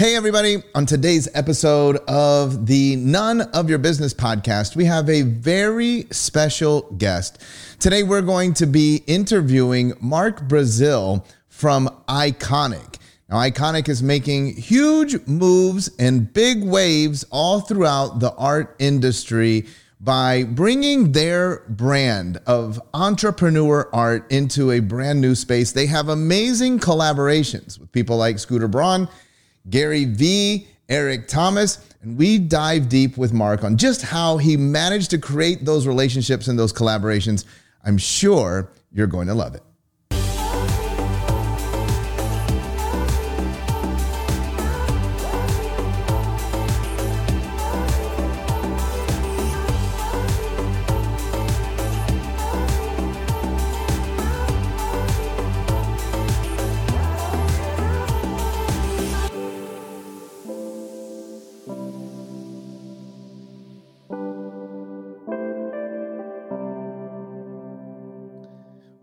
Hey, everybody. On today's episode of the None of Your Business podcast, we have a very special guest. Today, we're going to be interviewing Mark Brazil from Iconic. Now, Iconic is making huge moves and big waves all throughout the art industry by bringing their brand of entrepreneur art into a brand new space. They have amazing collaborations with people like Scooter Braun Gary Vee, Eric Thomas, and we dive deep with Mark on just how he managed to create those relationships and those collaborations. I'm sure you're going to love it.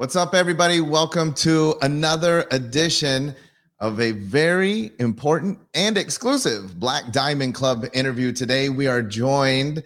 What's up, everybody? Welcome to another edition of a very important and exclusive Black Diamond Club interview. Today, we are joined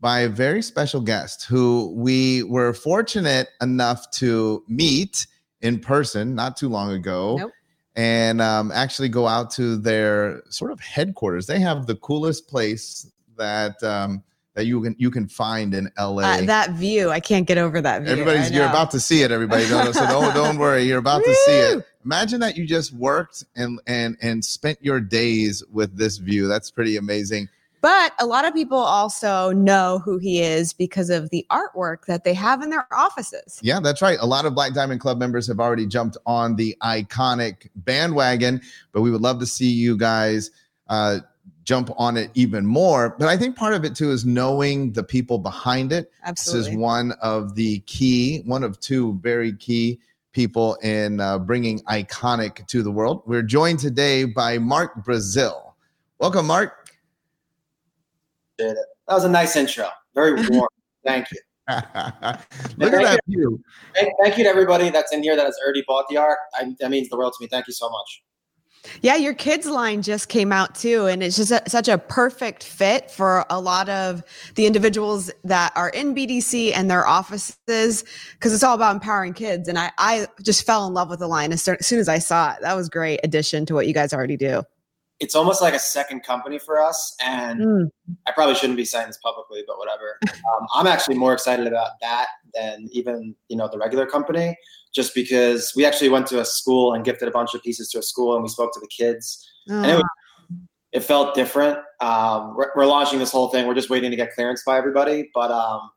by a very special guest who we were fortunate enough to meet in person not too long ago. Nope. And um, actually go out to their sort of headquarters. They have the coolest place that um, that you can you can find in LA. Uh, that view, I can't get over that view. Everybody's you're about to see it. Everybody, don't, so don't don't worry, you're about to see it. Imagine that you just worked and and and spent your days with this view. That's pretty amazing. But a lot of people also know who he is because of the artwork that they have in their offices. Yeah, that's right. A lot of Black Diamond Club members have already jumped on the iconic bandwagon, but we would love to see you guys uh, jump on it even more. But I think part of it too is knowing the people behind it. Absolutely. This is one of the key, one of two very key people in uh, bringing iconic to the world. We're joined today by Mark Brazil. Welcome, Mark. That was a nice intro. Very warm. Thank you. Look at that view. Thank you to everybody that's in here that has already bought the art. I, that means the world to me. Thank you so much. Yeah, your kids line just came out too, and it's just a, such a perfect fit for a lot of the individuals that are in BDC and their offices because it's all about empowering kids. And I, I just fell in love with the line as soon as I saw it. That was great addition to what you guys already do. It's almost like a second company for us, and mm. I probably shouldn't be saying this publicly, but whatever. Um, I'm actually more excited about that than even you know the regular company just because we actually went to a school and gifted a bunch of pieces to a school and we spoke to the kids. And it, was, it felt different. Um, we're, we're, launching this whole thing. We're just waiting to get clearance by everybody. But um,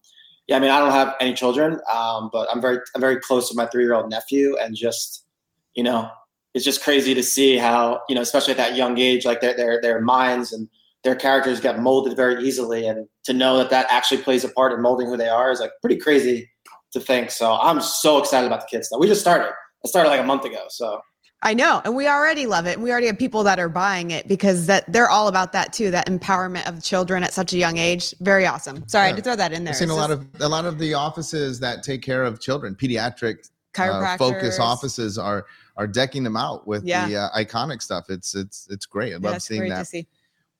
yeah, I mean, I don't have any children, um, but I'm very, I'm very close to my three year old nephew and just, you know, it's just crazy to see how, you know, especially at that young age, like their, their, their minds and their characters get molded very easily. And to know that that actually plays a part in molding who they are is like pretty crazy to think. So I'm so excited about the kids stuff. We just started. I started like a month ago. So I know, and we already love it. And we already have people that are buying it because that they're all about that too. That empowerment of children at such a young age, very awesome. Sorry yeah. to throw that in there. I've seen a lot of a lot of the offices that take care of children, pediatric uh, focus offices are are decking them out with yeah. the uh, iconic stuff. It's it's it's great. I love yeah, seeing that. See.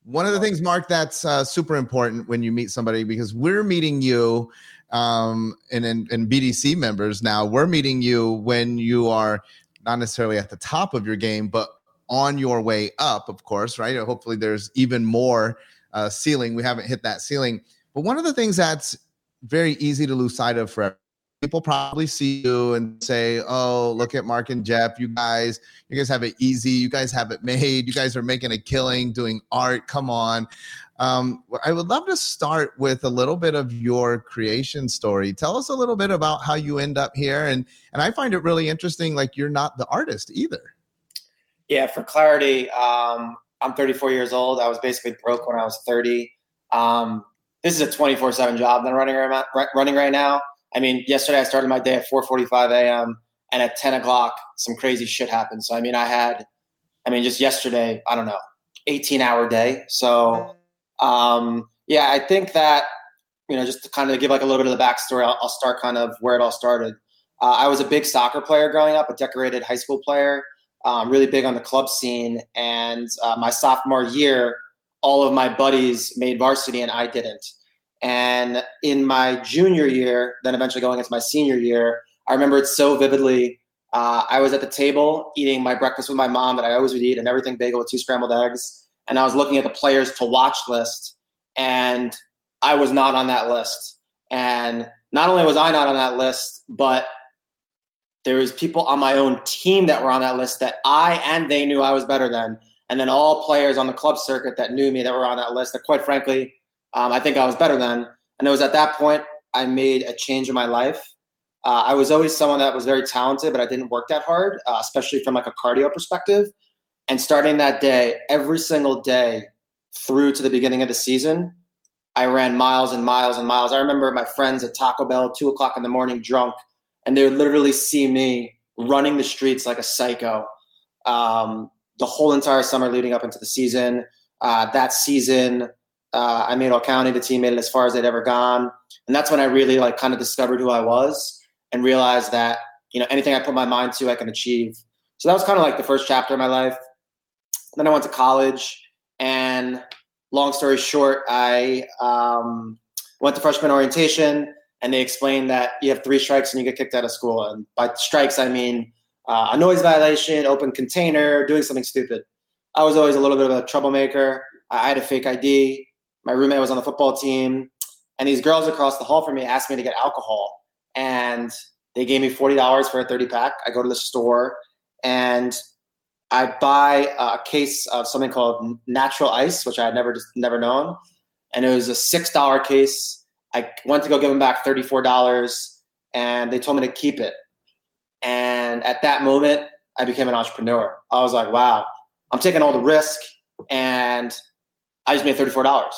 One of the things, Mark, that's uh, super important when you meet somebody because we're meeting you um, and, and, and BDC members now, we're meeting you when you are not necessarily at the top of your game, but on your way up, of course, right? Hopefully, there's even more uh, ceiling. We haven't hit that ceiling. But one of the things that's very easy to lose sight of for people probably see you and say, "Oh, look at Mark and Jeff. You guys, you guys have it easy. You guys have it made. You guys are making a killing doing art. Come on." Um, I would love to start with a little bit of your creation story. Tell us a little bit about how you end up here, and and I find it really interesting. Like you're not the artist either. Yeah, for clarity, um, I'm 34 years old. I was basically broke when I was 30. Um, this is a 24/7 job that I'm running right, running right now. I mean, yesterday I started my day at 4:45 a.m. and at 10 o'clock some crazy shit happened. So I mean, I had, I mean, just yesterday, I don't know, 18 hour day. So um, yeah, I think that you know, just to kind of give like a little bit of the backstory, I'll, I'll start kind of where it all started. Uh, I was a big soccer player growing up, a decorated high school player. um, really big on the club scene. And uh, my sophomore year, all of my buddies made varsity and I didn't. And in my junior year, then eventually going into my senior year, I remember it so vividly. Uh, I was at the table eating my breakfast with my mom that I always would eat, and everything bagel with two scrambled eggs. And I was looking at the players to watch list, and I was not on that list. And not only was I not on that list, but there was people on my own team that were on that list that I and they knew I was better than, and then all players on the club circuit that knew me that were on that list that, quite frankly, um, I think I was better than. And it was at that point I made a change in my life. Uh, I was always someone that was very talented, but I didn't work that hard, uh, especially from like a cardio perspective. And starting that day, every single day through to the beginning of the season, I ran miles and miles and miles. I remember my friends at Taco Bell, two o'clock in the morning, drunk, and they would literally see me running the streets like a psycho um, the whole entire summer leading up into the season. Uh, that season, uh, I made all county. The team made it as far as they'd ever gone, and that's when I really like kind of discovered who I was and realized that you know anything I put my mind to, I can achieve. So that was kind of like the first chapter of my life. Then I went to college, and long story short, I um, went to freshman orientation and they explained that you have three strikes and you get kicked out of school. And by strikes, I mean uh, a noise violation, open container, doing something stupid. I was always a little bit of a troublemaker. I had a fake ID. My roommate was on the football team. And these girls across the hall from me asked me to get alcohol. And they gave me $40 for a 30 pack. I go to the store and I buy a case of something called natural ice, which I had never just never known. And it was a $6 case I went to go give them back $34 and they told me to keep it. And at that moment, I became an entrepreneur. I was like, wow, I'm taking all the risk and I just made $34.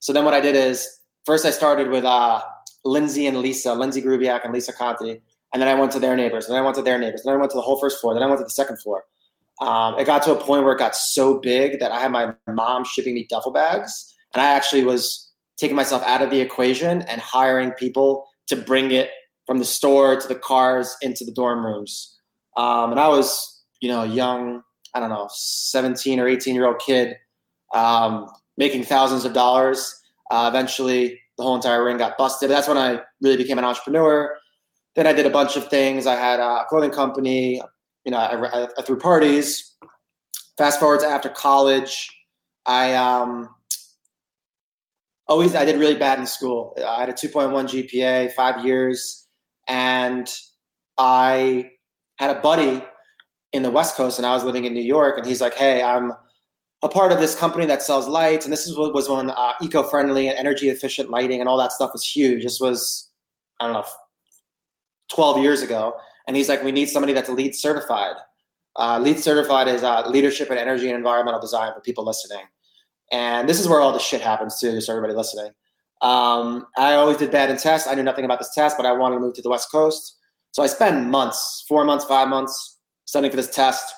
So then what I did is first I started with uh, Lindsay and Lisa, Lindsay Grubiak and Lisa Conti. And then I went to their neighbors, and then I went to their neighbors, and then I went to the whole first floor, then I went to the second floor. Um, it got to a point where it got so big that I had my mom shipping me duffel bags, and I actually was taking myself out of the equation and hiring people to bring it from the store to the cars into the dorm rooms. Um, and I was, you know, young, I don't know, 17 or 18 year old kid um, making thousands of dollars. Uh, eventually, the whole entire ring got busted. That's when I really became an entrepreneur. Then I did a bunch of things. I had a clothing company. You know, I, I threw parties. Fast forward after college, I um, always I did really bad in school. I had a 2.1 GPA, five years, and I had a buddy in the West Coast, and I was living in New York, and he's like, "Hey, I'm a part of this company that sells lights, and this is what was when uh, eco-friendly and energy-efficient lighting and all that stuff was huge. This was I don't know, 12 years ago." And he's like, "We need somebody that's LEED certified." Uh, LEED certified is uh, leadership in energy and environmental design for people listening. And this is where all the shit happens too, just everybody listening. Um, I always did bad in tests. I knew nothing about this test, but I wanted to move to the West Coast. So I spent months, four months, five months studying for this test.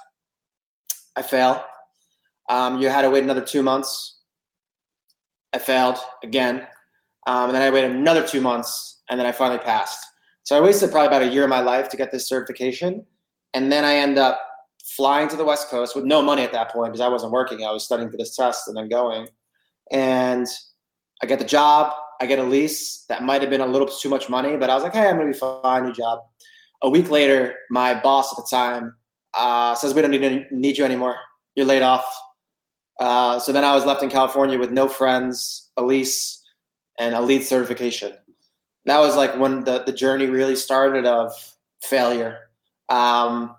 I fail. Um, you had to wait another two months. I failed again. Um, and then I waited another two months, and then I finally passed. So I wasted probably about a year of my life to get this certification. And then I end up flying to the West Coast with no money at that point because I wasn't working. I was studying for this test and then going. And I get the job. I get a lease that might have been a little too much money, but I was like, hey, I'm going to be fine, new job. A week later, my boss at the time uh, says, we don't need, need you anymore. You're laid off. Uh, so then I was left in California with no friends, a lease, and a LEED certification. That was like when the, the journey really started of failure. Um,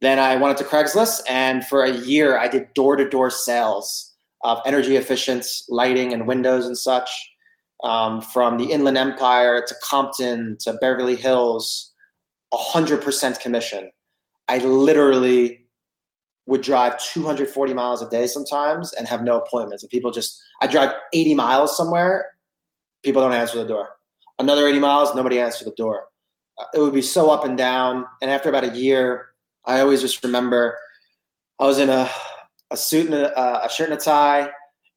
then I went to Craigslist, and for a year, I did door to door sales of energy efficient lighting and windows and such um, from the Inland Empire to Compton to Beverly Hills, 100% commission. I literally would drive 240 miles a day sometimes and have no appointments. And people just, I drive 80 miles somewhere, people don't answer the door. Another 80 miles, nobody answered the door. Uh, it would be so up and down. And after about a year, I always just remember I was in a, a suit and a, a shirt and a tie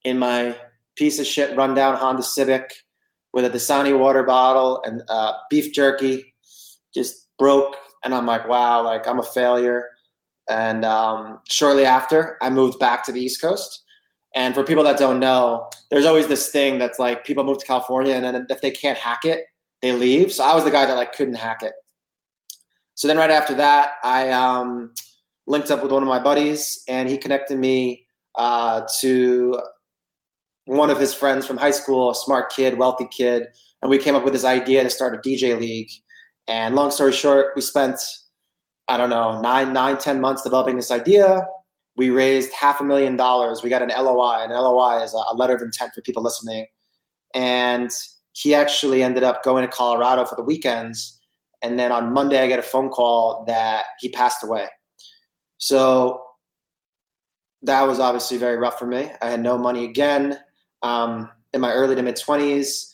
in my piece of shit rundown Honda Civic with a Dasani water bottle and uh, beef jerky, just broke. And I'm like, wow, like I'm a failure. And um, shortly after, I moved back to the East Coast. And for people that don't know, there's always this thing that's like people move to California, and then if they can't hack it, they leave. So I was the guy that like couldn't hack it. So then right after that, I um, linked up with one of my buddies, and he connected me uh, to one of his friends from high school, a smart kid, wealthy kid, and we came up with this idea to start a DJ league. And long story short, we spent I don't know nine, nine, ten months developing this idea. We raised half a million dollars. We got an LOI. An LOI is a letter of intent for people listening. And he actually ended up going to Colorado for the weekends. And then on Monday, I get a phone call that he passed away. So that was obviously very rough for me. I had no money again um, in my early to mid 20s.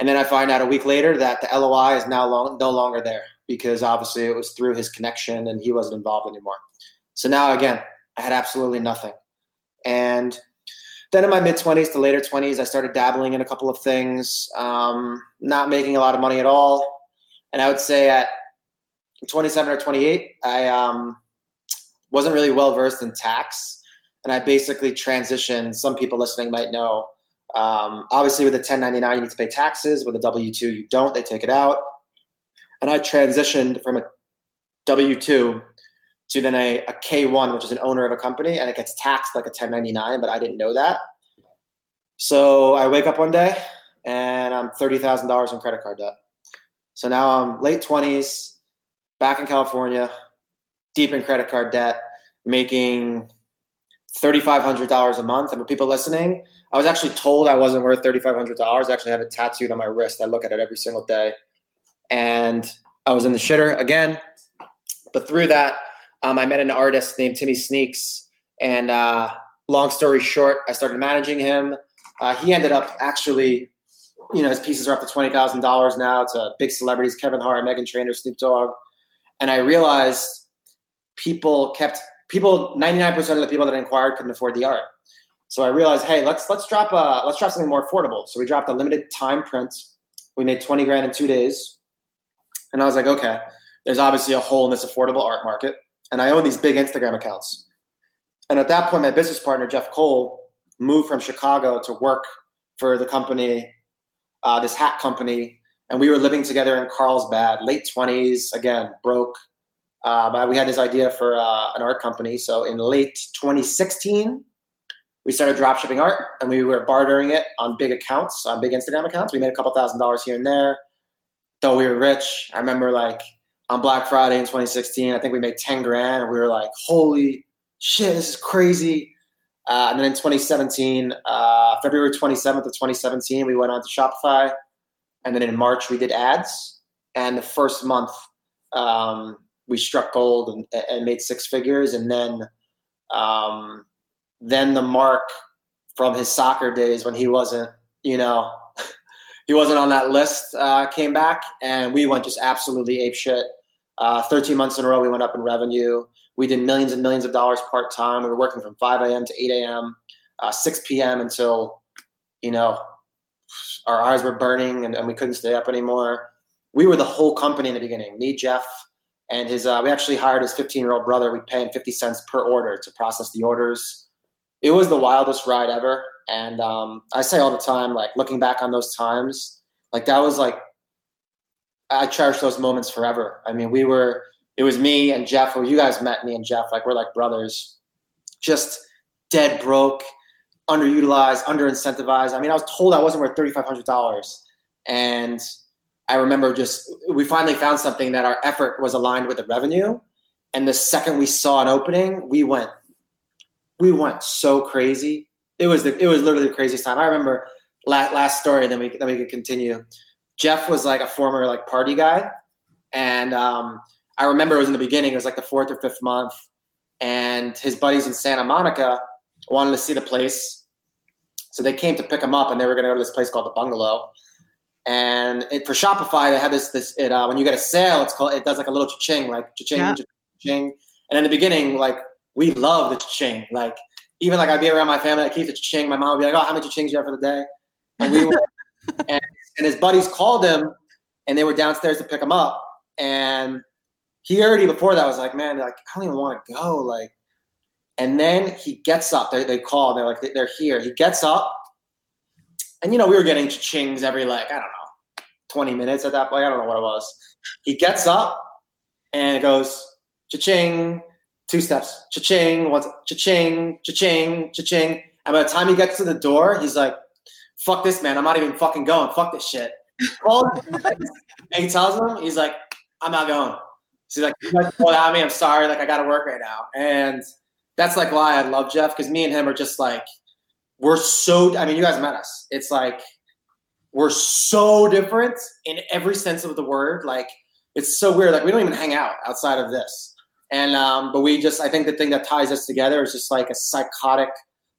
And then I find out a week later that the LOI is now long, no longer there because obviously it was through his connection and he wasn't involved anymore. So now again, I had absolutely nothing. And then in my mid 20s to later 20s, I started dabbling in a couple of things, um, not making a lot of money at all. And I would say at 27 or 28, I um, wasn't really well versed in tax and I basically transitioned. Some people listening might know. Um, obviously, with a 1099, you need to pay taxes. With a W 2, you don't, they take it out. And I transitioned from a W 2 to then a a K1, which is an owner of a company, and it gets taxed like a 1099, but I didn't know that. So I wake up one day and I'm $30,000 in credit card debt. So now I'm late 20s, back in California, deep in credit card debt, making $3,500 a month. And for people listening, I was actually told I wasn't worth $3,500. I actually have it tattooed on my wrist. I look at it every single day. And I was in the shitter again. But through that, um, I met an artist named Timmy Sneaks. And uh, long story short, I started managing him. Uh, he ended up actually, you know, his pieces are up to $20,000 now to big celebrities Kevin Hart, Meghan Trainor, Snoop Dogg. And I realized people kept people 99% of the people that inquired couldn't afford the art. So I realized, hey, let's let's drop a let's drop something more affordable. So we dropped a limited time print. We made 20 grand in two days. And I was like, okay, there's obviously a hole in this affordable art market. And I own these big Instagram accounts. And at that point, my business partner, Jeff Cole, moved from Chicago to work for the company, uh, this hat company. And we were living together in Carlsbad, late 20s, again, broke, uh, but we had this idea for uh, an art company. So in late 2016, we started dropshipping art and we were bartering it on big accounts, on big Instagram accounts. We made a couple thousand dollars here and there. Though we were rich, I remember like on Black Friday in 2016, I think we made 10 grand and we were like, holy shit, this is crazy. Uh, and then in 2017, uh, February 27th of 2017, we went on to Shopify. And then in March, we did ads. And the first month, um, we struck gold and, and made six figures. And then, um, then the mark from his soccer days when he wasn't, you know, he wasn't on that list uh, came back, and we went just absolutely ape shit. Uh, 13 months in a row, we went up in revenue. We did millions and millions of dollars part time. We were working from 5 a.m. to 8 a.m., uh, 6 p.m. until, you know, our eyes were burning and, and we couldn't stay up anymore. We were the whole company in the beginning. Me, Jeff, and his uh, we actually hired his 15 year old brother. We pay him 50 cents per order to process the orders. It was the wildest ride ever, and um, I say all the time, like looking back on those times, like that was like I cherish those moments forever. I mean, we were it was me and Jeff, or you guys met me and Jeff, like we're like brothers, just dead broke, underutilized, under incentivized. I mean, I was told I wasn't worth thirty five hundred dollars, and I remember just we finally found something that our effort was aligned with the revenue. And the second we saw an opening, we went we went so crazy. It was the it was literally the craziest time. I remember last, last story, then we then we could continue. Jeff was like a former like party guy, and um, I remember it was in the beginning. It was like the fourth or fifth month, and his buddies in Santa Monica wanted to see the place, so they came to pick him up, and they were going to go to this place called the Bungalow. And it, for Shopify, they have this this it uh, when you get a sale, it's called it does like a little cha-ching, like cha-ching, yeah. cha-ching. And in the beginning, like we love the cha-ching. Like even like I'd be around my family, I keep the cha-ching. My mom would be like, "Oh, how many cha-chings you have for the day?" And we were, and, and his buddies called him, and they were downstairs to pick him up. And he already before that was like, man, like I don't even want to go. Like, and then he gets up. They, they call. They're like, they're here. He gets up, and you know we were getting chings every like I don't know, twenty minutes at that point. I don't know what it was. He gets up and it goes cha-ching, two steps, cha-ching, once, cha-ching, cha-ching, cha-ching. And by the time he gets to the door, he's like, fuck this, man. I'm not even fucking going. Fuck this shit. and he tells him, he's like, I'm not going. So he's like, well, I mean, I'm sorry. Like, I got to work right now. And that's like why I love Jeff because me and him are just like, we're so, I mean, you guys met us. It's like, we're so different in every sense of the word. Like, it's so weird. Like, we don't even hang out outside of this. And, um, but we just, I think the thing that ties us together is just like a psychotic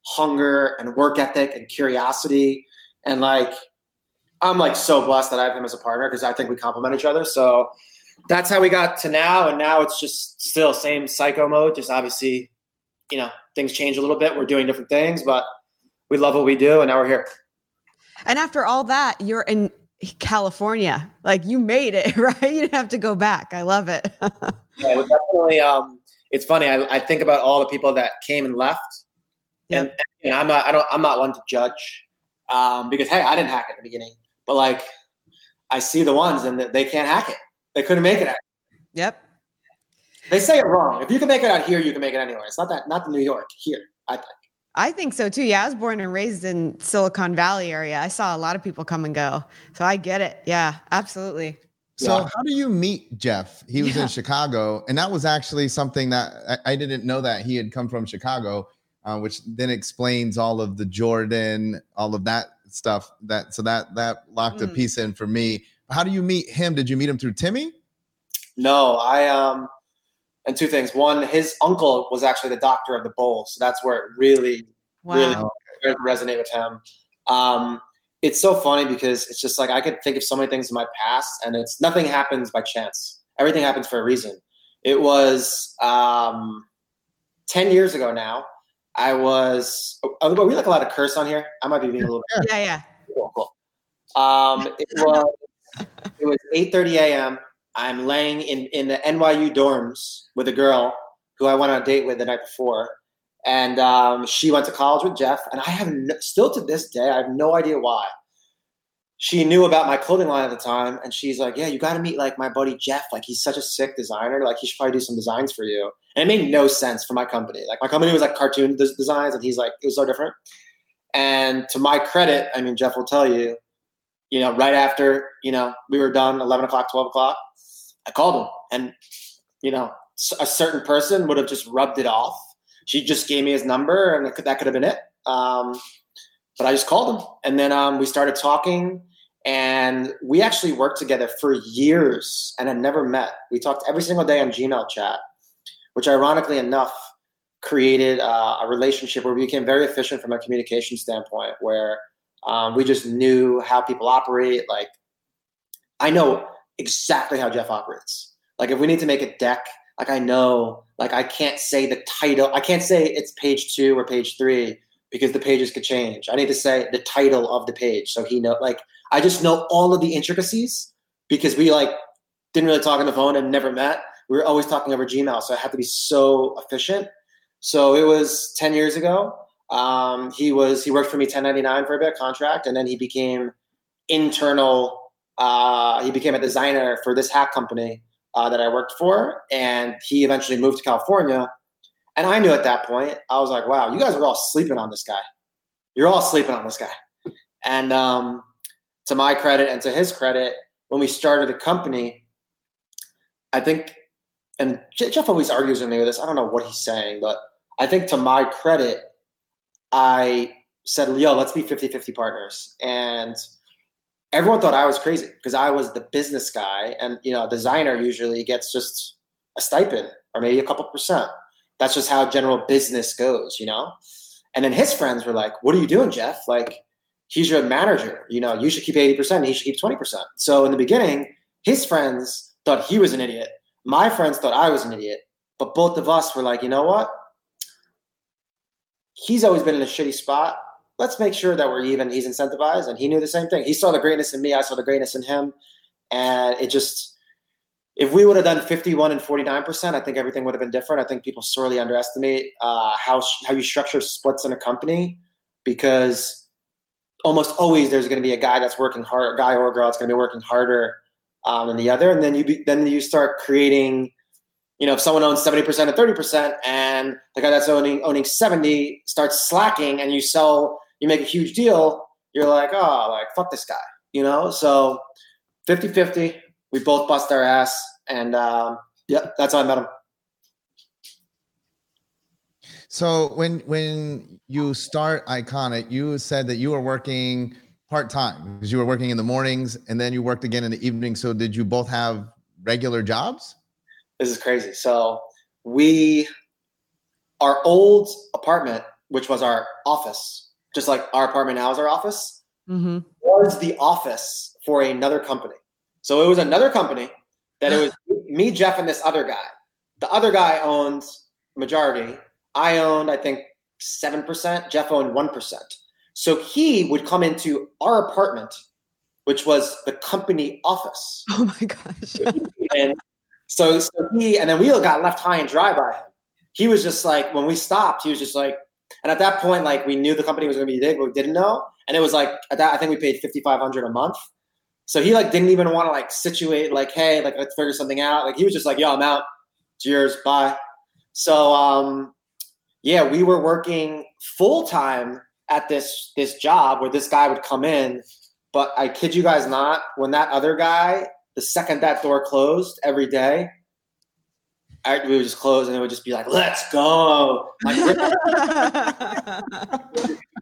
hunger and work ethic and curiosity. And like, I'm like so blessed that I have him as a partner because I think we complement each other. So that's how we got to now. And now it's just still same psycho mode. Just obviously, you know, things change a little bit. We're doing different things, but we love what we do. And now we're here. And after all that, you're in California. Like you made it, right? You didn't have to go back. I love it. yeah, it definitely. Um, it's funny. I, I think about all the people that came and left, and, and I'm not. I don't. I'm not one to judge um, because hey, I didn't hack it at the beginning, but like I see the ones and they can't hack it. They couldn't make it. Out. Yep. They say it wrong. If you can make it out here, you can make it anywhere. It's not that. Not the New York here. I think. I think so too. Yeah, I was born and raised in Silicon Valley area. I saw a lot of people come and go. So I get it. Yeah, absolutely. So yeah. how do you meet Jeff? He was yeah. in Chicago, and that was actually something that I, I, didn't know that he had come from Chicago, uh, which then explains all of the Jordan, all of that stuff. That so that that locked mm. a piece in for me. How do you meet him? Did you meet him through Timmy? No, I um and two things. One, his uncle was actually the doctor of the bowl, so that's where it really, wow. really resonate with him. Um, it's so funny because it's just like I could think of so many things in my past, and it's nothing happens by chance. Everything happens for a reason. It was um, ten years ago now. I was. Oh, we like a lot of curse on here. I might be being a little. Bit yeah, yeah. Cool, cool. Um, it was. it was eight thirty a.m. I'm laying in, in the NYU dorms with a girl who I went on a date with the night before. And um, she went to college with Jeff. And I have no, still to this day, I have no idea why. She knew about my clothing line at the time. And she's like, Yeah, you got to meet like my buddy Jeff. Like, he's such a sick designer. Like, he should probably do some designs for you. And it made no sense for my company. Like, my company was like cartoon designs. And he's like, It was so different. And to my credit, I mean, Jeff will tell you, you know, right after, you know, we were done, 11 o'clock, 12 o'clock, I called him, and you know, a certain person would have just rubbed it off. She just gave me his number, and that could have been it. Um, but I just called him, and then um, we started talking, and we actually worked together for years and had never met. We talked every single day on Gmail chat, which ironically enough created uh, a relationship where we became very efficient from a communication standpoint, where um, we just knew how people operate. Like, I know exactly how Jeff operates. Like if we need to make a deck, like I know, like I can't say the title. I can't say it's page two or page three because the pages could change. I need to say the title of the page so he know. Like I just know all of the intricacies because we like didn't really talk on the phone and never met. We were always talking over Gmail, so I had to be so efficient. So it was ten years ago. Um, he was he worked for me 1099 for a bit contract, and then he became internal uh, he became a designer for this hack company uh, that I worked for, and he eventually moved to California. And I knew at that point, I was like, wow, you guys are all sleeping on this guy. You're all sleeping on this guy. And um, to my credit and to his credit, when we started the company, I think, and Jeff always argues with me with this. I don't know what he's saying, but I think to my credit, I said, yo, let's be 50 50 partners. And everyone thought I was crazy because I was the business guy, and you know, a designer usually gets just a stipend or maybe a couple percent. That's just how general business goes, you know. And then his friends were like, "What are you doing, Jeff? Like, he's your manager. You know, you should keep eighty percent. He should keep twenty percent." So in the beginning, his friends thought he was an idiot. My friends thought I was an idiot. But both of us were like, you know what? He's always been in a shitty spot let's make sure that we're even. He's incentivized, and he knew the same thing. He saw the greatness in me. I saw the greatness in him, and it just if we would have done 51 and 49%, I think everything would have been different. I think people sorely underestimate uh, how, how you structure splits in a company because almost always there's going to be a guy that's working hard, a guy or a girl that's going to be working harder um, than the other. And then you, be, then you start creating, you know, if someone owns 70% and 30% and the guy that's owning, owning 70 starts slacking and you sell, you make a huge deal, you're like, oh, like, fuck this guy, you know? So 50 50, we both bust our ass, and um, yeah, that's how I met him. So when when you start Iconic, you said that you were working part time because you were working in the mornings and then you worked again in the evening. So did you both have regular jobs? This is crazy. So we, our old apartment, which was our office, just like our apartment now is our office, mm-hmm. was the office for another company. So it was another company that it was me, Jeff, and this other guy. The other guy owned majority. I owned, I think, 7%. Jeff owned 1%. So he would come into our apartment, which was the company office. Oh my gosh. and so, so he, and then we all got left high and dry by him. He was just like, when we stopped, he was just like, and at that point, like we knew the company was going to be big, but we didn't know. And it was like, at that, I think we paid 5,500 a month. So he like didn't even want to like situate like, hey, like let's figure something out. Like he was just like, yo, I'm out. Cheers, bye. So um, yeah, we were working full time at this this job where this guy would come in. But I kid you guys not, when that other guy, the second that door closed every day, I, we would just close and it would just be like, let's go. Like,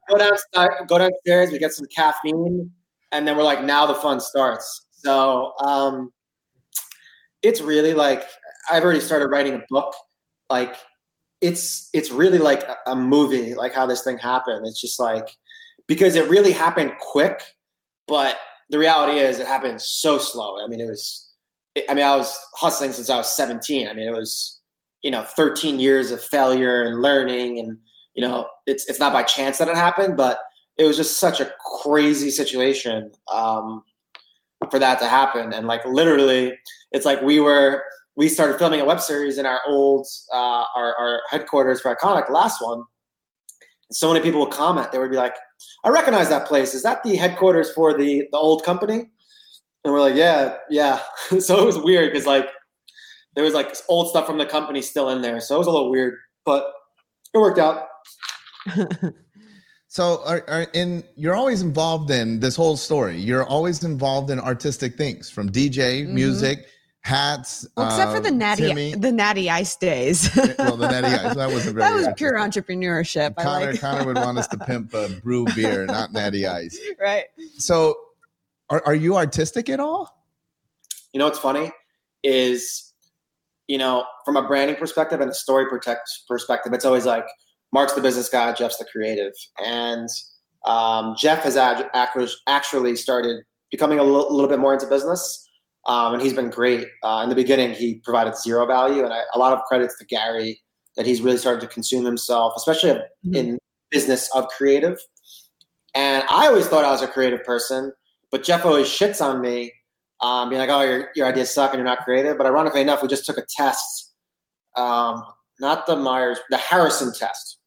go downstairs, go downstairs, we get some caffeine, and then we're like, now the fun starts. So um, it's really like I've already started writing a book. Like it's it's really like a, movie, like how this thing happened. It's just like because it really happened quick, but the reality is it happened so slow. I mean, it was. I mean, I was hustling since I was 17. I mean, it was you know 13 years of failure and learning, and you know it's it's not by chance that it happened, but it was just such a crazy situation um, for that to happen. And like literally, it's like we were we started filming a web series in our old uh, our, our headquarters for Iconic, last one. And so many people would comment. They would be like, "I recognize that place. Is that the headquarters for the the old company?" And we're like, "Yeah, yeah." so it was weird because like there was like old stuff from the company still in there. So it was a little weird, but it worked out. So, are, are in you're always involved in this whole story. You're always involved in artistic things, from DJ, mm-hmm. music, hats. Well, except uh, for the natty, Timmy. the natty ice days. well, the natty ice that wasn't very. That was pure entrepreneurship. Connor, like. Connor would want us to pimp a brew beer, not natty ice. Right. So, are are you artistic at all? You know what's funny is, you know, from a branding perspective and a story protect perspective, it's always like Mark's the business guy, Jeff's the creative. And um, Jeff has ad- actually started becoming a l- little bit more into business. Um, and he's been great. Uh, in the beginning, he provided zero value, and I, a lot of credits to Gary that he's really started to consume himself, especially mm-hmm. in business of creative. And I always thought I was a creative person, but Jeff always shits on me, um, being like, "Oh, your your ideas suck and you're not creative." But ironically enough, we just took a test, um, not the Myers, the Harrison test,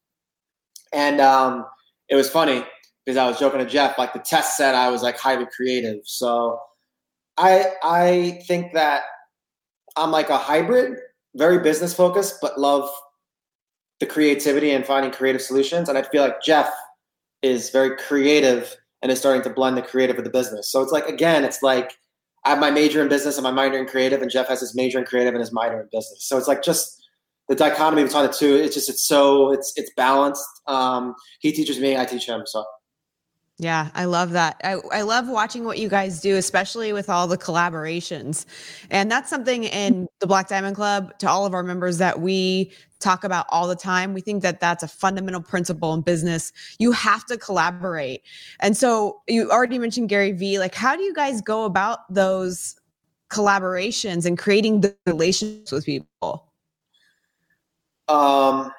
and um, it was funny because I was joking to Jeff, like the test said I was like highly creative. So I I think that I'm like a hybrid, very business focused, but love the creativity and finding creative solutions. And I feel like Jeff is very creative and is starting to blend the creative with the business. So it's like again, it's like I have my major in business and my minor in creative, and Jeff has his major in creative and his minor in business. So it's like just the dichotomy between the two. It's just it's so it's it's balanced. Um, he teaches me, I teach him. So. Yeah, I love that. I, I love watching what you guys do, especially with all the collaborations. And that's something in the Black Diamond Club to all of our members that we talk about all the time. We think that that's a fundamental principle in business. You have to collaborate. And so you already mentioned Gary Vee. Like, how do you guys go about those collaborations and creating the relationships with people? Um,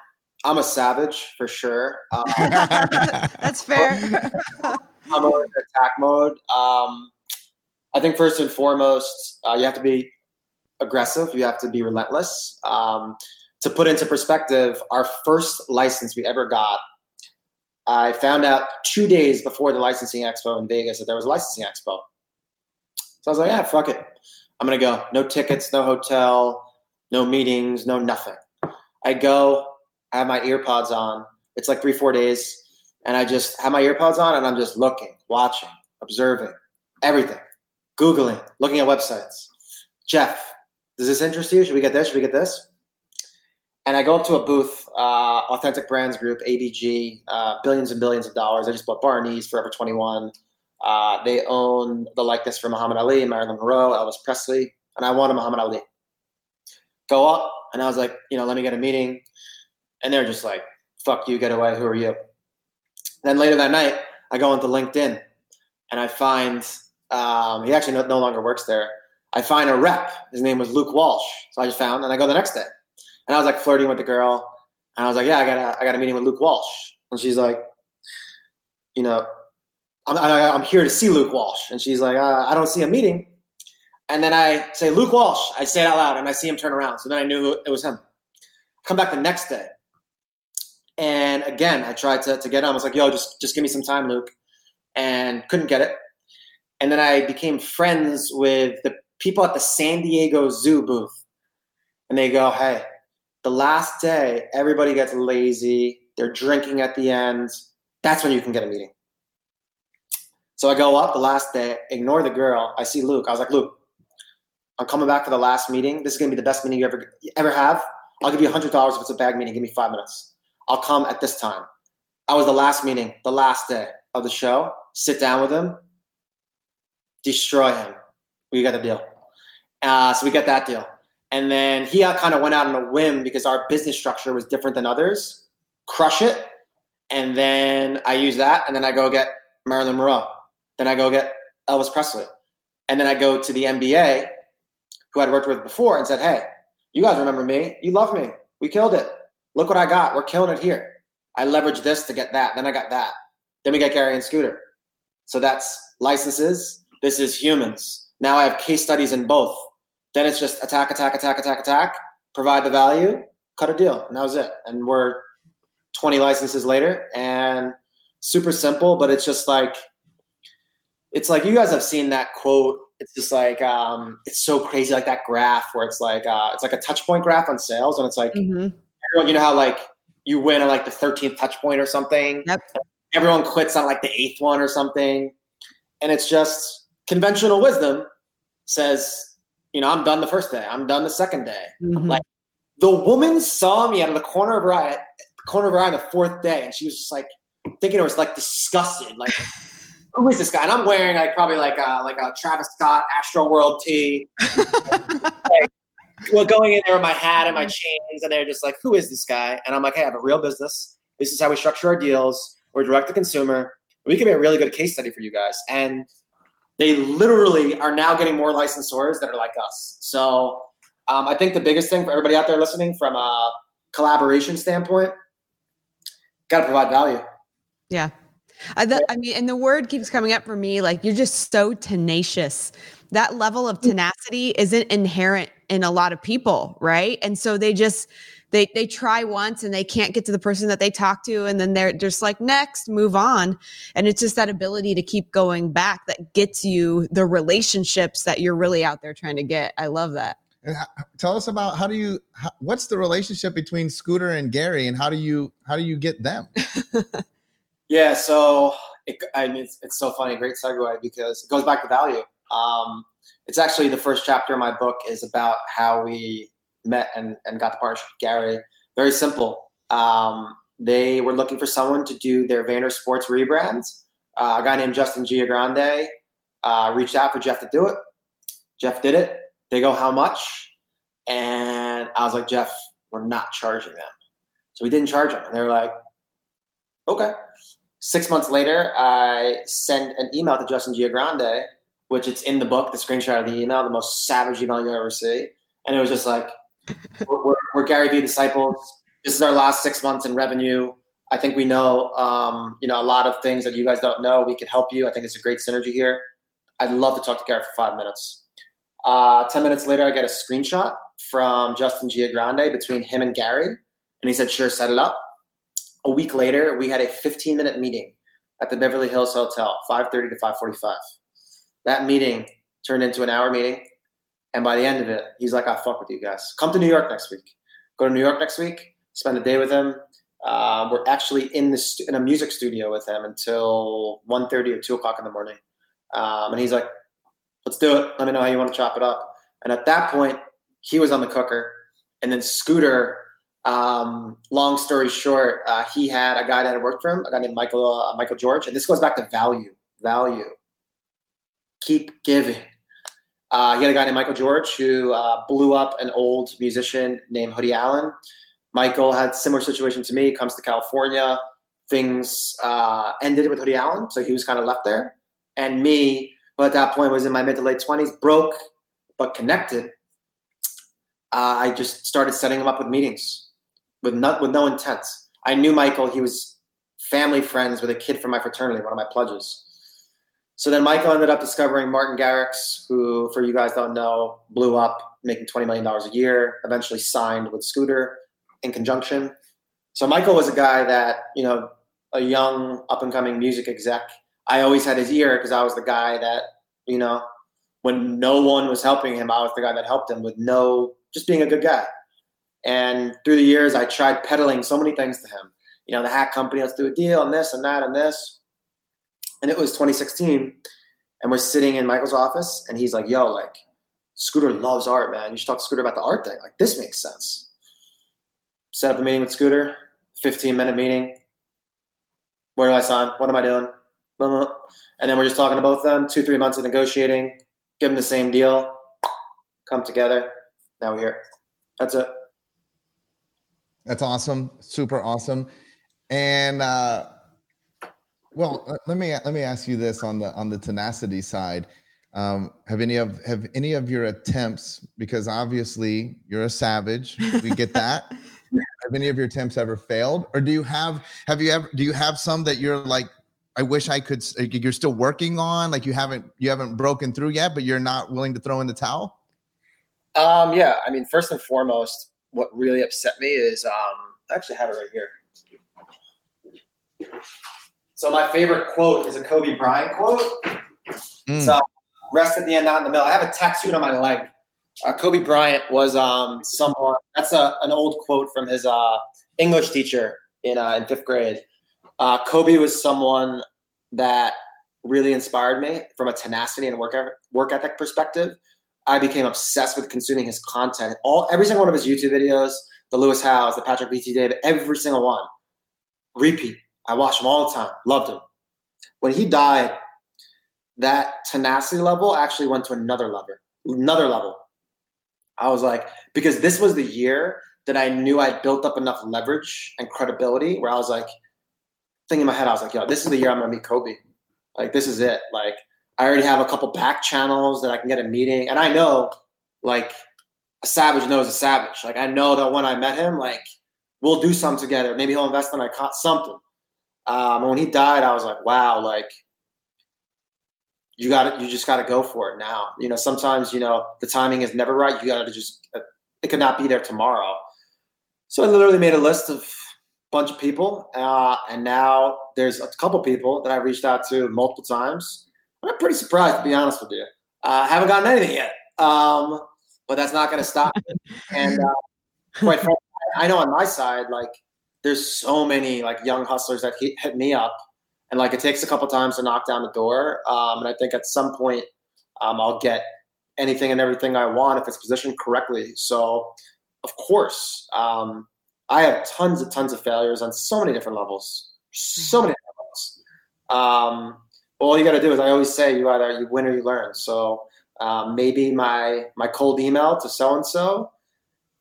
I'm a savage for sure. Um, That's fair. I'm in attack mode. Um, I think first and foremost, uh, you have to be aggressive. You have to be relentless. Um, to put into perspective, our first license we ever got, I found out two days before the licensing expo in Vegas that there was a licensing expo. So I was like, yeah, fuck it. I'm gonna go. No tickets, no hotel, no meetings, no nothing. I go, Have my earpods on. It's like three, four days. And I just have my earpods on and I'm just looking, watching, observing, everything, Googling, looking at websites. Jeff, does this interest you? Should we get this? Should we get this? And I go up to a booth, uh, Authentic Brands Group, ABG, uh, billions and billions of dollars. I just bought Barney's, Forever 21. Uh, they own the likeness for Muhammad Ali, Marilyn Monroe, Elvis Presley, and I wanted Muhammad Ali. Go up, and I was like, you know, let me get a meeting. And they're just like, fuck you, get away, who are you? Then later that night, I go into LinkedIn and I find um, he actually no, no, longer works there. I find a rep. His name was Luke Walsh. So I just found, and I go the next day, and I was like flirting with the girl, and I was like, yeah, I got a, I got a meeting with Luke Walsh, and she's like, you know, I'm, I, am here to see Luke Walsh, and she's like, uh, I don't see a meeting, and then I say Luke Walsh. I say it out loud, and I see him turn around. So then I knew it was him. Come back the next day, and again, I tried to, to get him. I was like, yo, just, just give me some time, Luke. And couldn't get it. And then I became friends with the people at the San Diego Zoo booth. And they go, hey, the last day, everybody gets lazy. They're drinking at the end. That's when you can get a meeting. So I go up the last day, ignore the girl. I see Luke. I was like, Luke, I'm coming back for the last meeting. This is going to be the best meeting you ever ever have. I'll give you $100 if it's a bag meeting. Give me five minutes. I'll come at this time. I was the last meeting, the last day of the show. Sit down with him, destroy him. We got a deal. Uh, so we got that deal. And then he kind of went out on a whim because our business structure was different than others. Crush it. And then I use that. And then I go get Marilyn Monroe. Then I go get Elvis Presley. And then I go to the NBA, who I'd worked with before, and said, Hey, you guys remember me. You love me. We killed it. Look what I got. We're killing it here. I leveraged this to get that. Then I got that. Then we got Gary and Scooter. So that's licenses. This is humans. Now I have case studies in both. Then it's just attack, attack, attack, attack, attack, provide the value, cut a deal. And that was it. And we're 20 licenses later and super simple, but it's just like, it's like you guys have seen that quote. It's just like, um, it's so crazy, like that graph where it's like, uh, it's like a touch point graph on sales. And it's like, mm-hmm everyone, you know how like you win at like the 13th touch point or something. Yep. Everyone quits on like the eighth one or something. And it's just conventional wisdom says, you know, I'm done the first day. I'm done the second day. Mm-hmm. Like the woman saw me out of the corner of her eye, corner of her eye on the fourth day, and she was just like thinking it was like disgusted, like. Who is this guy? And I'm wearing like probably like a like a Travis Scott Astroworld tee. like, well, going in there with my hat and my chains, and they're just like, "Who is this guy?" And I'm like, "Hey, I have a real business. This is how we structure our deals. We're direct to consumer. We can be a really good case study for you guys." And they literally are now getting more licensors that are like us. So um, I think the biggest thing for everybody out there listening, from a collaboration standpoint, got to provide value. Yeah. I, I mean, and the word keeps coming up for me like you're just so tenacious. That level of tenacity isn't inherent in a lot of people, right? And so they just they they try once and they can't get to the person that they talk to and then they're just like next move on. And it's just that ability to keep going back that gets you the relationships that you're really out there trying to get. I love that. Tell us about how do you how, what's the relationship between scooter and gary and how do you how do you get them? Yeah so it, I mean, it's, it's so funny great segue because it goes back to value. Um, it's actually the first chapter of my book is about how we met and, and got the partnership with Gary. Very simple. Um, they were looking for someone to do their Vayner Sports rebrands. Uh, a guy named Justin Giagrande uh, reached out for Jeff to do it. Jeff did it. They go, how much? And I was like, Jeff, we're not charging them. So we didn't charge them. And they were like, okay. Six months later, I sent an email to Justin Giagrande which it's in the book, the screenshot of the email, the most savage email you'll ever see. And it was just like, we're, we're, we're, Gary Vee disciples. This is our last six months in revenue. I think we know, um, you know, a lot of things that you guys don't know. We can help you. I think it's a great synergy here. I'd love to talk to Gary for five minutes. Uh, 10 minutes later, I get a screenshot from Justin Giagrande between him and Gary. And he said, sure, set it up. A week later, we had a 15 minute meeting at the Beverly Hills Hotel, 5.30 to 5.45. That meeting turned into an hour meeting. And by the end of it, he's like, I fuck with you guys. Come to New York next week. Go to New York next week, spend a day with him. Uh, we're actually in the stu- in a music studio with him until 1.30 or 2 o'clock in the morning. Um, and he's like, let's do it. Let me know how you want to chop it up. And at that point, he was on the cooker. And then Scooter, um, long story short, uh, he had a guy that had worked for him, a guy named Michael uh, Michael George. And this goes back to value, value. Keep giving. Uh, he had a guy named Michael George who uh, blew up an old musician named Hoodie Allen. Michael had similar situation to me. Comes to California, things uh, ended with Hoodie Allen, so he was kind of left there. And me, but at that point was in my mid to late twenties, broke but connected. Uh, I just started setting him up with meetings with no, with no intent. I knew Michael; he was family friends with a kid from my fraternity, one of my pledges. So then Michael ended up discovering Martin Garrix, who, for you guys don't know, blew up, making $20 million a year, eventually signed with Scooter in conjunction. So Michael was a guy that, you know, a young up and coming music exec. I always had his ear because I was the guy that, you know, when no one was helping him, I was the guy that helped him with no, just being a good guy. And through the years, I tried peddling so many things to him. You know, the hat company, let's do a deal and this and that and this. And it was 2016. And we're sitting in Michael's office and he's like, yo, like, Scooter loves art, man. You should talk to Scooter about the art thing. Like, this makes sense set up a meeting with Scooter, 15 minute meeting. Where do I sign? What am I doing? And then we're just talking to both of them, two, three months of negotiating, give them the same deal, come together. Now we're here. That's it. That's awesome. Super awesome. And uh well, let me let me ask you this on the on the tenacity side. Um, have any of have any of your attempts because obviously you're a savage we get that. Have any of your attempts ever failed? Or do you have have you ever do you have some that you're like i wish i could you're still working on like you haven't you haven't broken through yet but you're not willing to throw in the towel? Um yeah i mean first and foremost what really upset me is um i actually have it right here so my favorite quote is a kobe bryant quote mm. so rest at the end not in the middle i have a tattooed on my leg uh, Kobe Bryant was um, someone. That's a, an old quote from his uh, English teacher in uh, in fifth grade. Uh, Kobe was someone that really inspired me from a tenacity and work work ethic perspective. I became obsessed with consuming his content. All every single one of his YouTube videos, the Lewis Howes, the Patrick Bet-David, every single one, repeat. I watched him all the time. Loved him. When he died, that tenacity level actually went to another level. Another level I was like, because this was the year that I knew I'd built up enough leverage and credibility where I was like, thinking in my head, I was like, yo, this is the year I'm gonna meet Kobe. Like, this is it. Like, I already have a couple back channels that I can get a meeting. And I know, like, a savage knows a savage. Like, I know that when I met him, like, we'll do something together. Maybe he'll invest in I caught something. Um, and when he died, I was like, wow, like, you got to you just got to go for it now. You know, sometimes you know the timing is never right. You got to just uh, it could not be there tomorrow. So I literally made a list of a bunch of people, uh, and now there's a couple people that I reached out to multiple times. I'm pretty surprised, to be honest with you. Uh, I uh, haven't gotten anything yet, um, but that's not going to stop. and uh, quite frankly, I know on my side, like there's so many like young hustlers that hit, hit me up and like it takes a couple times to knock down the door. Um, and I think at some point um, I'll get anything and everything I want if it's positioned correctly. So of course, um, I have tons and tons of failures on so many different levels, so many different levels. Um, all you got to do is I always say you either you win or you learn. So um, maybe my my cold email to so and so.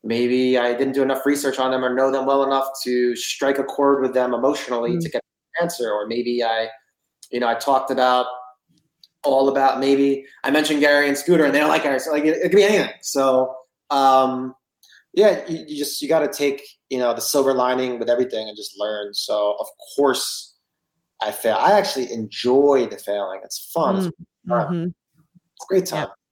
Maybe I didn't do enough research on them or know them well enough to strike a chord with them emotionally mm-hmm. to get an answer or maybe i you know i talked about all about maybe i mentioned gary and scooter and they don't like gary so like it, it could be anything so um yeah you, you just you got to take you know the silver lining with everything and just learn so of course i fail i actually enjoy the failing it's fun mm-hmm. it's, fun. it's a great time yeah.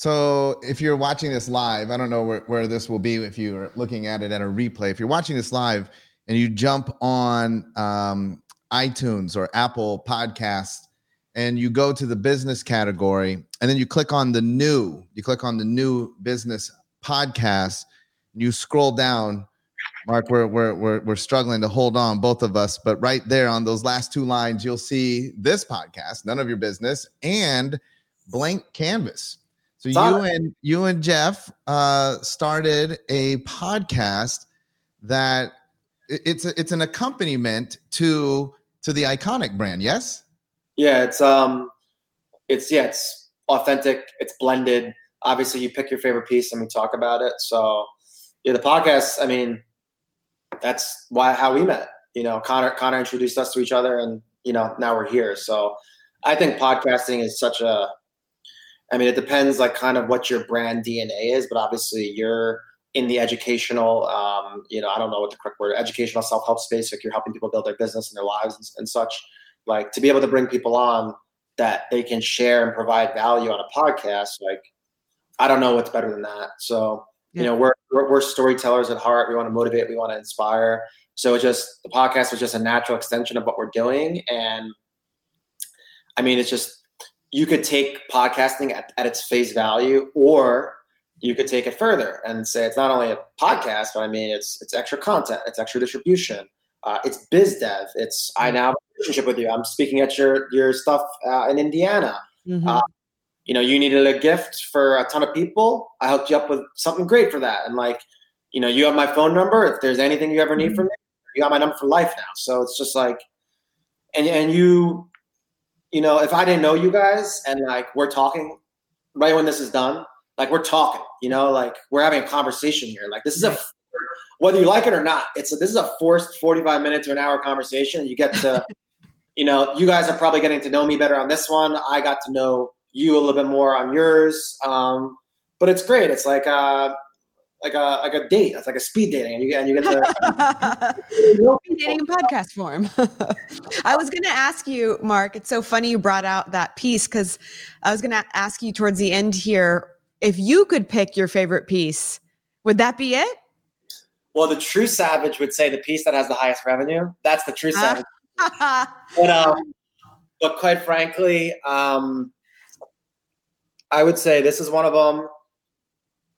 So if you're watching this live, I don't know where, where this will be if you're looking at it at a replay. If you're watching this live and you jump on um, iTunes or Apple Podcasts and you go to the business category and then you click on the new, you click on the new business podcast, you scroll down. Mark, we're, we're, we're, we're struggling to hold on, both of us, but right there on those last two lines, you'll see this podcast, None of Your Business, and Blank Canvas. So you and you and Jeff uh, started a podcast that it's a, it's an accompaniment to to the iconic brand. Yes. Yeah, it's um, it's yeah, it's authentic. It's blended. Obviously, you pick your favorite piece and we talk about it. So yeah, the podcast. I mean, that's why how we met. You know, Connor Connor introduced us to each other, and you know now we're here. So I think podcasting is such a I mean, it depends like kind of what your brand DNA is, but obviously you're in the educational, um, you know, I don't know what the correct word, educational self-help space. Like you're helping people build their business and their lives and, and such. Like to be able to bring people on that they can share and provide value on a podcast, like I don't know what's better than that. So you know, we're, we're, we're storytellers at heart. We want to motivate. We want to inspire. So it's just the podcast was just a natural extension of what we're doing, and I mean, it's just you could take podcasting at, at its face value or you could take it further and say it's not only a podcast, but I mean it's it's extra content, it's extra distribution, uh, it's biz dev, it's I mm-hmm. now have a relationship with you. I'm speaking at your your stuff uh, in Indiana. Mm-hmm. Uh, you know, you needed a gift for a ton of people. I hooked you up with something great for that, and like, you know, you have my phone number. If there's anything you ever need mm-hmm. from me, you got my number for life now. So it's just like, and and you you know, if I didn't know you guys and like we're talking right when this is done, like we're talking, you know, like we're having a conversation here. Like this is a whether you like it or not, it's a, this is a forced 45 minutes or an hour conversation. You get to, you know, you guys are probably getting to know me better on this one. I got to know you a little bit more on yours. Um, but it's great. It's like uh, like a like a date. It's like a speed dating, and you get and you get to speed dating in podcast form. I was going to ask you, Mark. It's so funny you brought out that piece because I was going to ask you towards the end here if you could pick your favorite piece. Would that be it? Well, the true savage would say the piece that has the highest revenue. That's the true savage. but um, but quite frankly, um, I would say this is one of them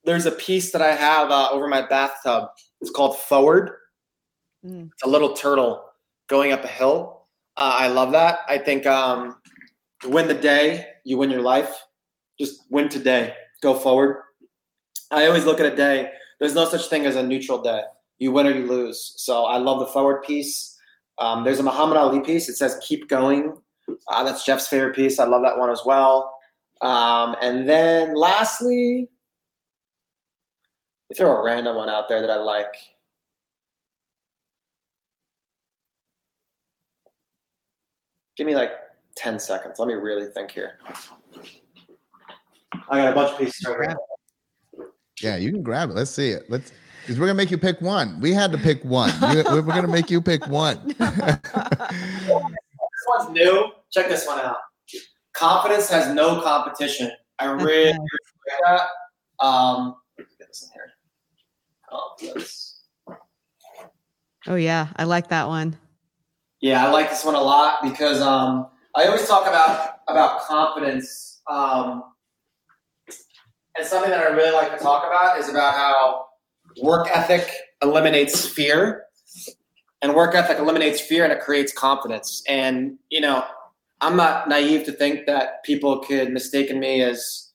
there's a piece that I have uh, over my bathtub. It's called Forward. Mm. It's a little turtle going up a hill. Uh, I love that. I think um, win the day, you win your life. Just win today. Go forward. I always look at a day. There's no such thing as a neutral day. You win or you lose. So I love the forward piece. Um, there's a Muhammad Ali piece. It says "Keep going." Uh, that's Jeff's favorite piece. I love that one as well. Um, and then lastly, throw a random one out there that I like. Give me like 10 seconds. Let me really think here. I got a bunch of pieces over here. Yeah, you can grab it. Let's see it. Let's because we're gonna make you pick one. We had to pick one. we're gonna make you pick one. this one's new. Check this one out. Confidence has no competition. I really like that. Um, get this in here. Oh yeah, I like that one. Yeah, I like this one a lot because um, I always talk about about confidence, um, and something that I really like to talk about is about how work ethic eliminates fear, and work ethic eliminates fear and it creates confidence. And you know, I'm not naive to think that people could mistaken me as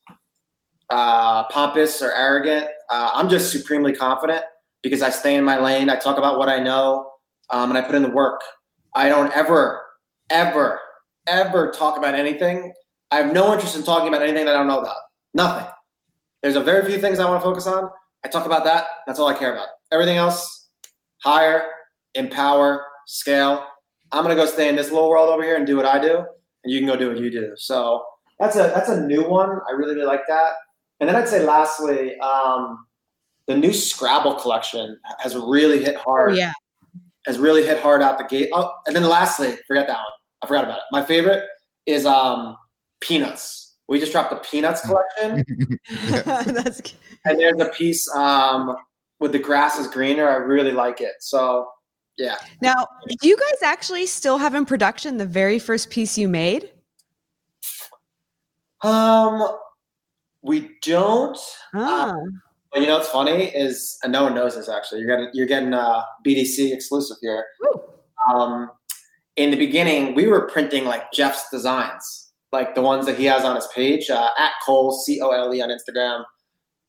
uh, pompous or arrogant. Uh, I'm just supremely confident because I stay in my lane. I talk about what I know um, and I put in the work. I don't ever, ever, ever talk about anything. I have no interest in talking about anything that I don't know about. Nothing. There's a very few things I want to focus on. I talk about that. That's all I care about. Everything else, hire, empower, scale. I'm gonna go stay in this little world over here and do what I do, and you can go do what you do. So that's a that's a new one. I really really like that. And then I'd say lastly, um, the new Scrabble collection has really hit hard. Oh, yeah. Has really hit hard out the gate. Oh, and then lastly, forget that one. I forgot about it. My favorite is um, Peanuts. We just dropped the Peanuts collection. That's and there's a piece um, with the grass is greener. I really like it. So yeah. Now, do you guys actually still have in production the very first piece you made? Um, we don't. Ah. Uh, but you know what's funny is, and no one knows this actually. You're getting you're getting uh, BDC exclusive here. Um, in the beginning, we were printing like Jeff's designs, like the ones that he has on his page uh, at Cole C O L E on Instagram.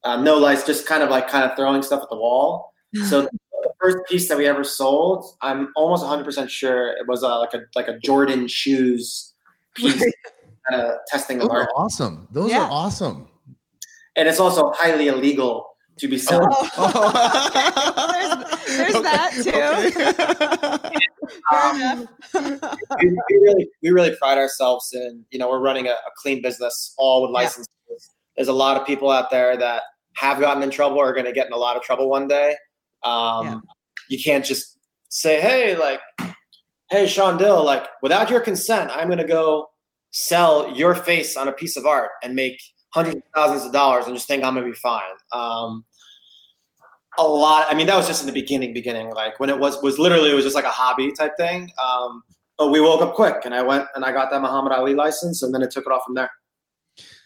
Uh, no lights, just kind of like kind of throwing stuff at the wall. So the first piece that we ever sold, I'm almost 100 percent sure it was uh, like a like a Jordan shoes piece. kind of testing Those are awesome. Those yeah. are awesome. And it's also highly illegal to be selling. Oh. there's, there's that too. um, we, we, really, we really pride ourselves in, you know, we're running a, a clean business, all with licenses. Yeah. There's a lot of people out there that have gotten in trouble or are going to get in a lot of trouble one day. Um, yeah. You can't just say, hey, like, hey, Sean Dill, like, without your consent, I'm going to go sell your face on a piece of art and make hundreds of thousands of dollars and just think I'm going to be fine. Um, a lot. I mean, that was just in the beginning, beginning, like when it was, was literally, it was just like a hobby type thing. Um, but we woke up quick and I went and I got that Muhammad Ali license and then it took it off from there.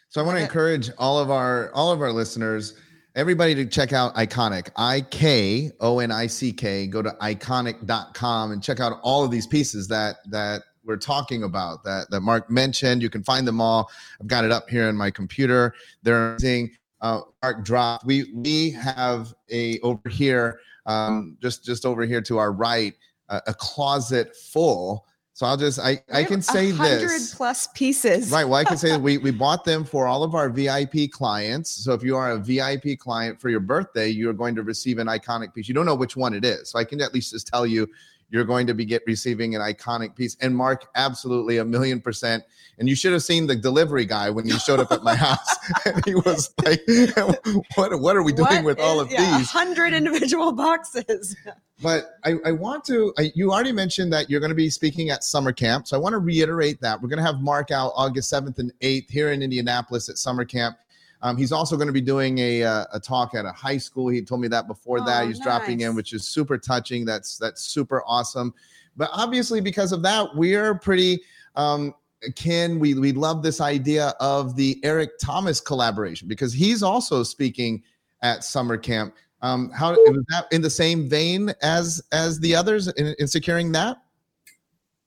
So I want to encourage all of our, all of our listeners, everybody to check out IKONICK, I K O N I C K. Go to ikonick.com and check out all of these pieces that that we're talking about that that Mark mentioned. You can find them all. I've got it up here in my computer. They're amazing. Uh, Mark dropped. We we have a over here, um, just just over here to our right, uh, a closet full so I'll just I I can say this plus pieces. Right. Well, I can say we we bought them for all of our VIP clients. So if you are a VIP client for your birthday, you're going to receive an iconic piece. You don't know which one it is, so I can at least just tell you you're going to be get receiving an iconic piece. And Mark, absolutely a million percent. And you should have seen the delivery guy when he showed up at my house. and he was like, "What? What are we doing what with is, all of yeah, these? Hundred individual boxes." but I, I want to. I, you already mentioned that you're going to be speaking at summer camp, so I want to reiterate that we're going to have Mark out August seventh and eighth here in Indianapolis at summer camp. Um, he's also going to be doing a, uh, a talk at a high school. He told me that before oh, that. He's nice. dropping in, which is super touching. That's that's super awesome. But obviously, because of that, we're pretty um, Ken, we we love this idea of the Eric Thomas collaboration because he's also speaking at summer camp. Um, how is that in the same vein as as the others in, in securing that?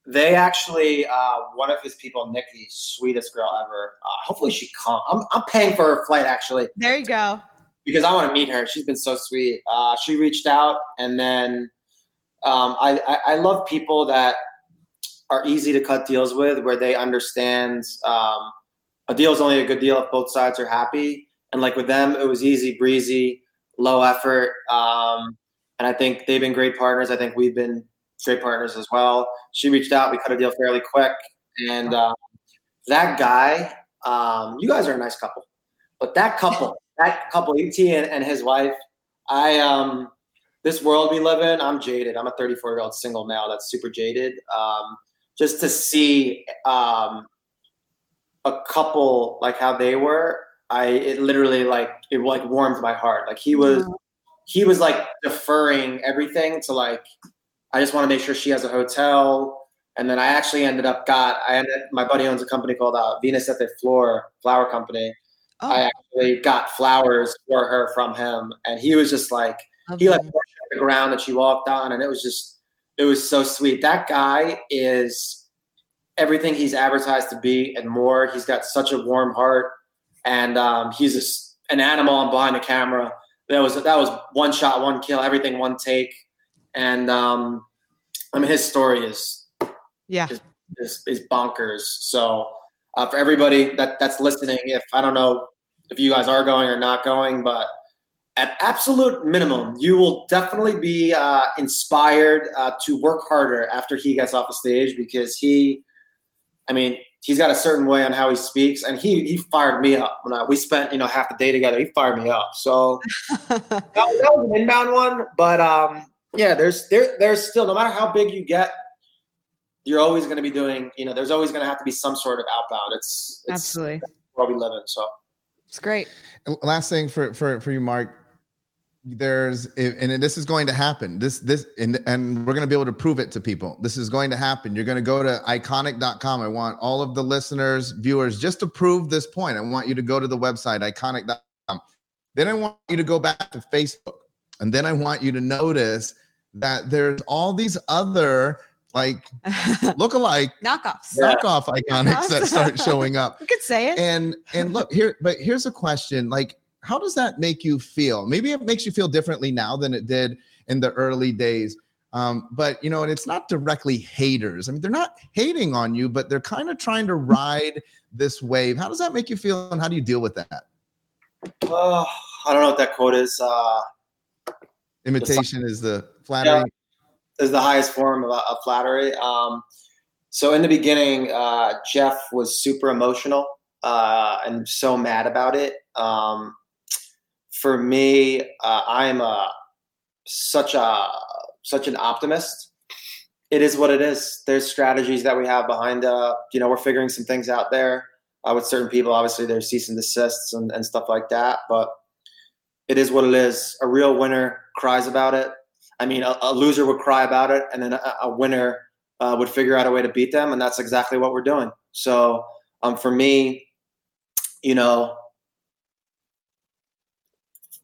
They actually, uh, one of his people, Nikki, sweetest girl ever. Uh, hopefully she comes. I'm, I'm paying for her flight actually. There you go. Because I want to meet her. She's been so sweet. Uh, she reached out, and then um, I, I, I love people that are easy to cut deals with, where they understand um, a deal is only a good deal if both sides are happy. And like with them, it was easy, breezy, low effort. Um, and I think they've been great partners. I think we've been great partners as well. She reached out. We cut a deal fairly quick. And um, that guy, um, you guys are a nice couple. But that couple, that couple, ET and, and his wife, I um, this world we live in, I'm jaded. I'm a 34 year old single male that's super jaded. Um, just to see um, a couple like how they were, I it literally like it like warmed my heart. Like he was, he was like deferring everything to like I just want to make sure she has a hotel. And then I actually ended up got I ended my buddy owns a company called uh, Venus at the Floor Flower Company. Oh. I actually got flowers for her from him, and he was just like okay. he like the ground that she walked on, and it was just it was so sweet. That guy is everything he's advertised to be and more. He's got such a warm heart, and um, he's a, an animal on behind the camera. That was that was one shot, one kill, everything one take and um, I mean his story is yeah is, is, is bonkers. So uh, for everybody that that's listening, if I don't know if you guys are going or not going, but at absolute minimum, you will definitely be uh, inspired uh, to work harder after he gets off the stage because he, I mean, he's got a certain way on how he speaks, and he he fired me up when I, we spent you know half the day together. He fired me up, so that, that, was an inbound one. But um, yeah, there's there there's still no matter how big you get, you're always going to be doing. You know, there's always going to have to be some sort of outbound. It's, it's absolutely world we live in. So it's great. Last thing for for for you, Mark. There's and this is going to happen. This this and and we're going to be able to prove it to people. This is going to happen. You're going to go to ikonick.com. I want all of the listeners, viewers, just to prove this point. I want you to go to the website ikonick.com. Then I want you to go back to Facebook, and then I want you to notice that there's all these other like look-alike knockoffs. Knockoff iconics that start showing up. You could say it. And and look here but here's a question like how does that make you feel? Maybe it makes you feel differently now than it did in the early days um, but you know and it's not directly haters. I mean they're not hating on you but they're kind of trying to ride this wave. How does that make you feel and how do you deal with that? Uh, i don't know what that quote is. Uh, imitation is the flattery is the highest form of, of flattery. Um, so in the beginning, uh, Jeff was super emotional uh, and so mad about it. Um, for me, uh, I'm a such a such an optimist. It is what it is. There's strategies that we have behind. Uh, you know, we're figuring some things out there uh, with certain people. Obviously, there's cease and desists and, and stuff like that. But it is what it is. A real winner cries about it. I mean, a, a loser would cry about it, and then a, a winner uh, would figure out a way to beat them, and that's exactly what we're doing. So, um, for me, you know,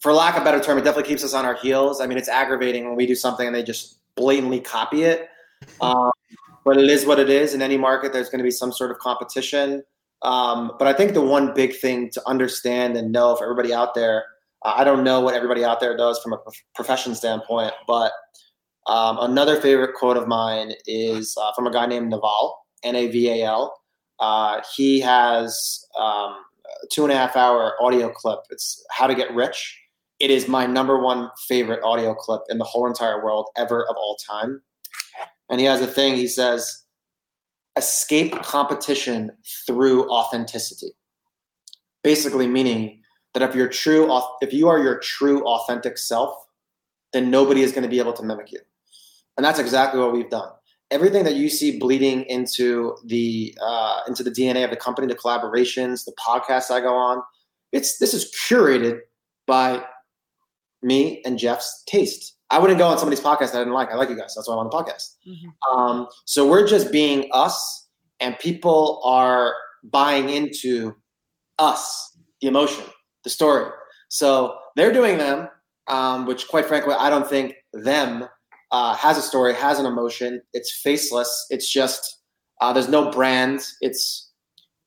for lack of a better term, it definitely keeps us on our heels. I mean, it's aggravating when we do something and they just blatantly copy it. Um, but it is what it is. In any market, there's going to be some sort of competition. Um, but I think the one big thing to understand and know for everybody out there I don't know what everybody out there does from a profession standpoint, but um, another favorite quote of mine is uh, from a guy named Naval, N A V A L. Uh, he has um, a two and a half hour audio clip. It's How to Get Rich. It is my number one favorite audio clip in the whole entire world ever of all time. And he has a thing, he says, escape competition through authenticity. Basically, meaning that if you're true, if you are your true authentic self, then nobody is going to be able to mimic you. And that's exactly what we've done. Everything that you see bleeding into the uh, into the DNA of the company, the collaborations, the podcasts I go on, it's this is curated by me and Jeff's taste. I wouldn't go on somebody's podcast that I didn't like. I like you guys. That's why I'm on the podcast. Mm-hmm. Um, so we're just being us, and people are buying into us, the emotion the story. So they're doing them, um, which quite frankly, I don't think them uh, has a story, has an emotion. It's faceless. It's just uh, there's no brand. It's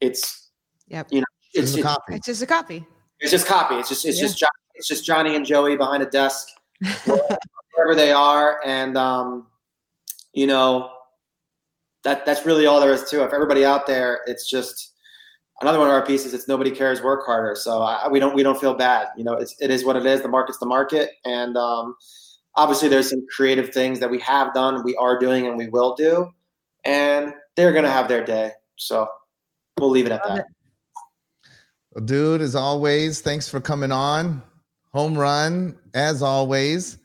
it's yep. you know it's, it's, it's, it's just a copy. It's just copy. It's just it's yeah. just Johnny, it's just Johnny and Joey behind a desk, wherever they are, and um, you know that that's really all there is to it. If everybody out there, it's just another one of our pieces it's nobody cares work harder. So I, we don't we don't feel bad. You know it's, it is what it is. The market's the market. And um, obviously there's some creative things that we have done we are doing and we will do. And they're going to have their day. So we'll leave it at that. well, dude as always thanks for coming on. Home run as always.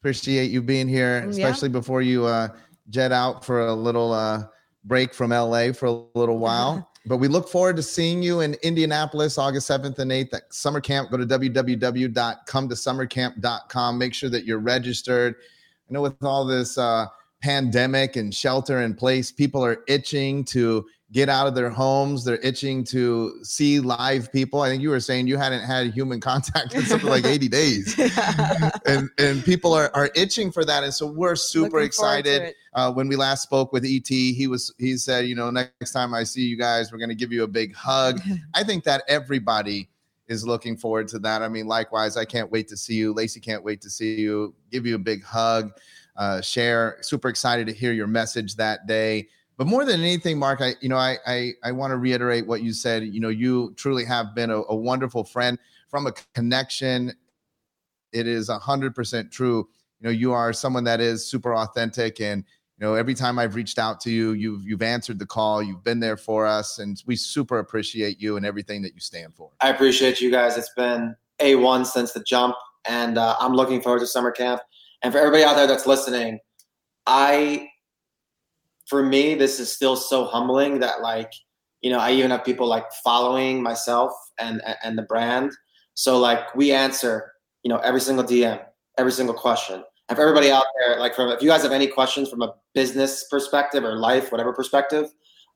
Appreciate you being here especially yeah. before you uh, jet out for a little uh, break from la for a little while But we look forward to seeing you in Indianapolis August 7th and 8th at summer camp. Go to www.cometosummercamp.com. Make sure that you're registered. I know with all this uh, pandemic and shelter in place, people are itching to get out of their homes. They're itching to see live people. I think you were saying you hadn't had human contact in something like 80 days. and and people are, are itching for that. And so we're super Looking excited. Uh, when we last spoke with ET, he was he said, you know, next time I see you guys, we're gonna give you a big hug. I think that everybody is looking forward to that. I mean, likewise, I can't wait to see you. Lacey can't wait to see you. Give you a big hug. Uh, share. Super excited to hear your message that day. But more than anything, Mark, I you know I I, I want to reiterate what you said. You know, you truly have been a, a wonderful friend from a connection. It is a hundred percent true. You know, you are someone that is super authentic, and you know, every time I've reached out to you, you've you've answered the call. You've been there for us, and we super appreciate you and everything that you stand for. I appreciate you guys. It's been a one since the jump, and uh, I'm looking forward to summer camp. And for everybody out there that's listening, I for me, this is still so humbling that like, you know, I even have people like following myself and and the brand. So like we answer, you know, every single DM, every single question. For everybody out there, like from if you guys have any questions from a business perspective or life, whatever perspective,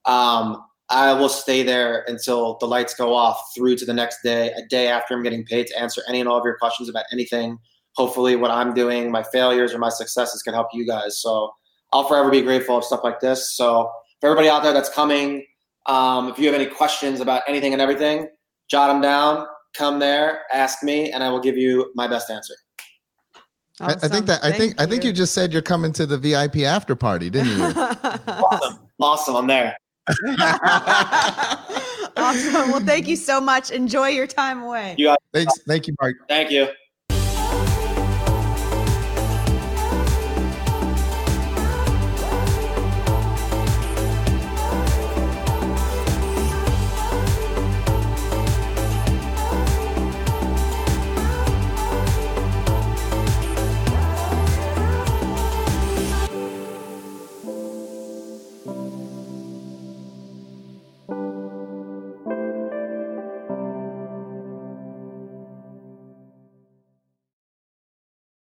um, I will stay there until the lights go off through to the next day, a day after I'm getting paid to answer any and all of your questions about anything. Hopefully, what I'm doing, my failures or my successes can help you guys. So I'll forever be grateful of stuff like this. So for everybody out there that's coming, um, if you have any questions about anything and everything, jot them down, come there, ask me, and I will give you my best answer. Awesome. I, I, think that I think you. I think you just said you're coming to the VIP after party, didn't you? awesome, awesome. I'm there. awesome. Well, thank you so much. Enjoy your time away. You got- Thanks. Thank you, Mark. Thank you.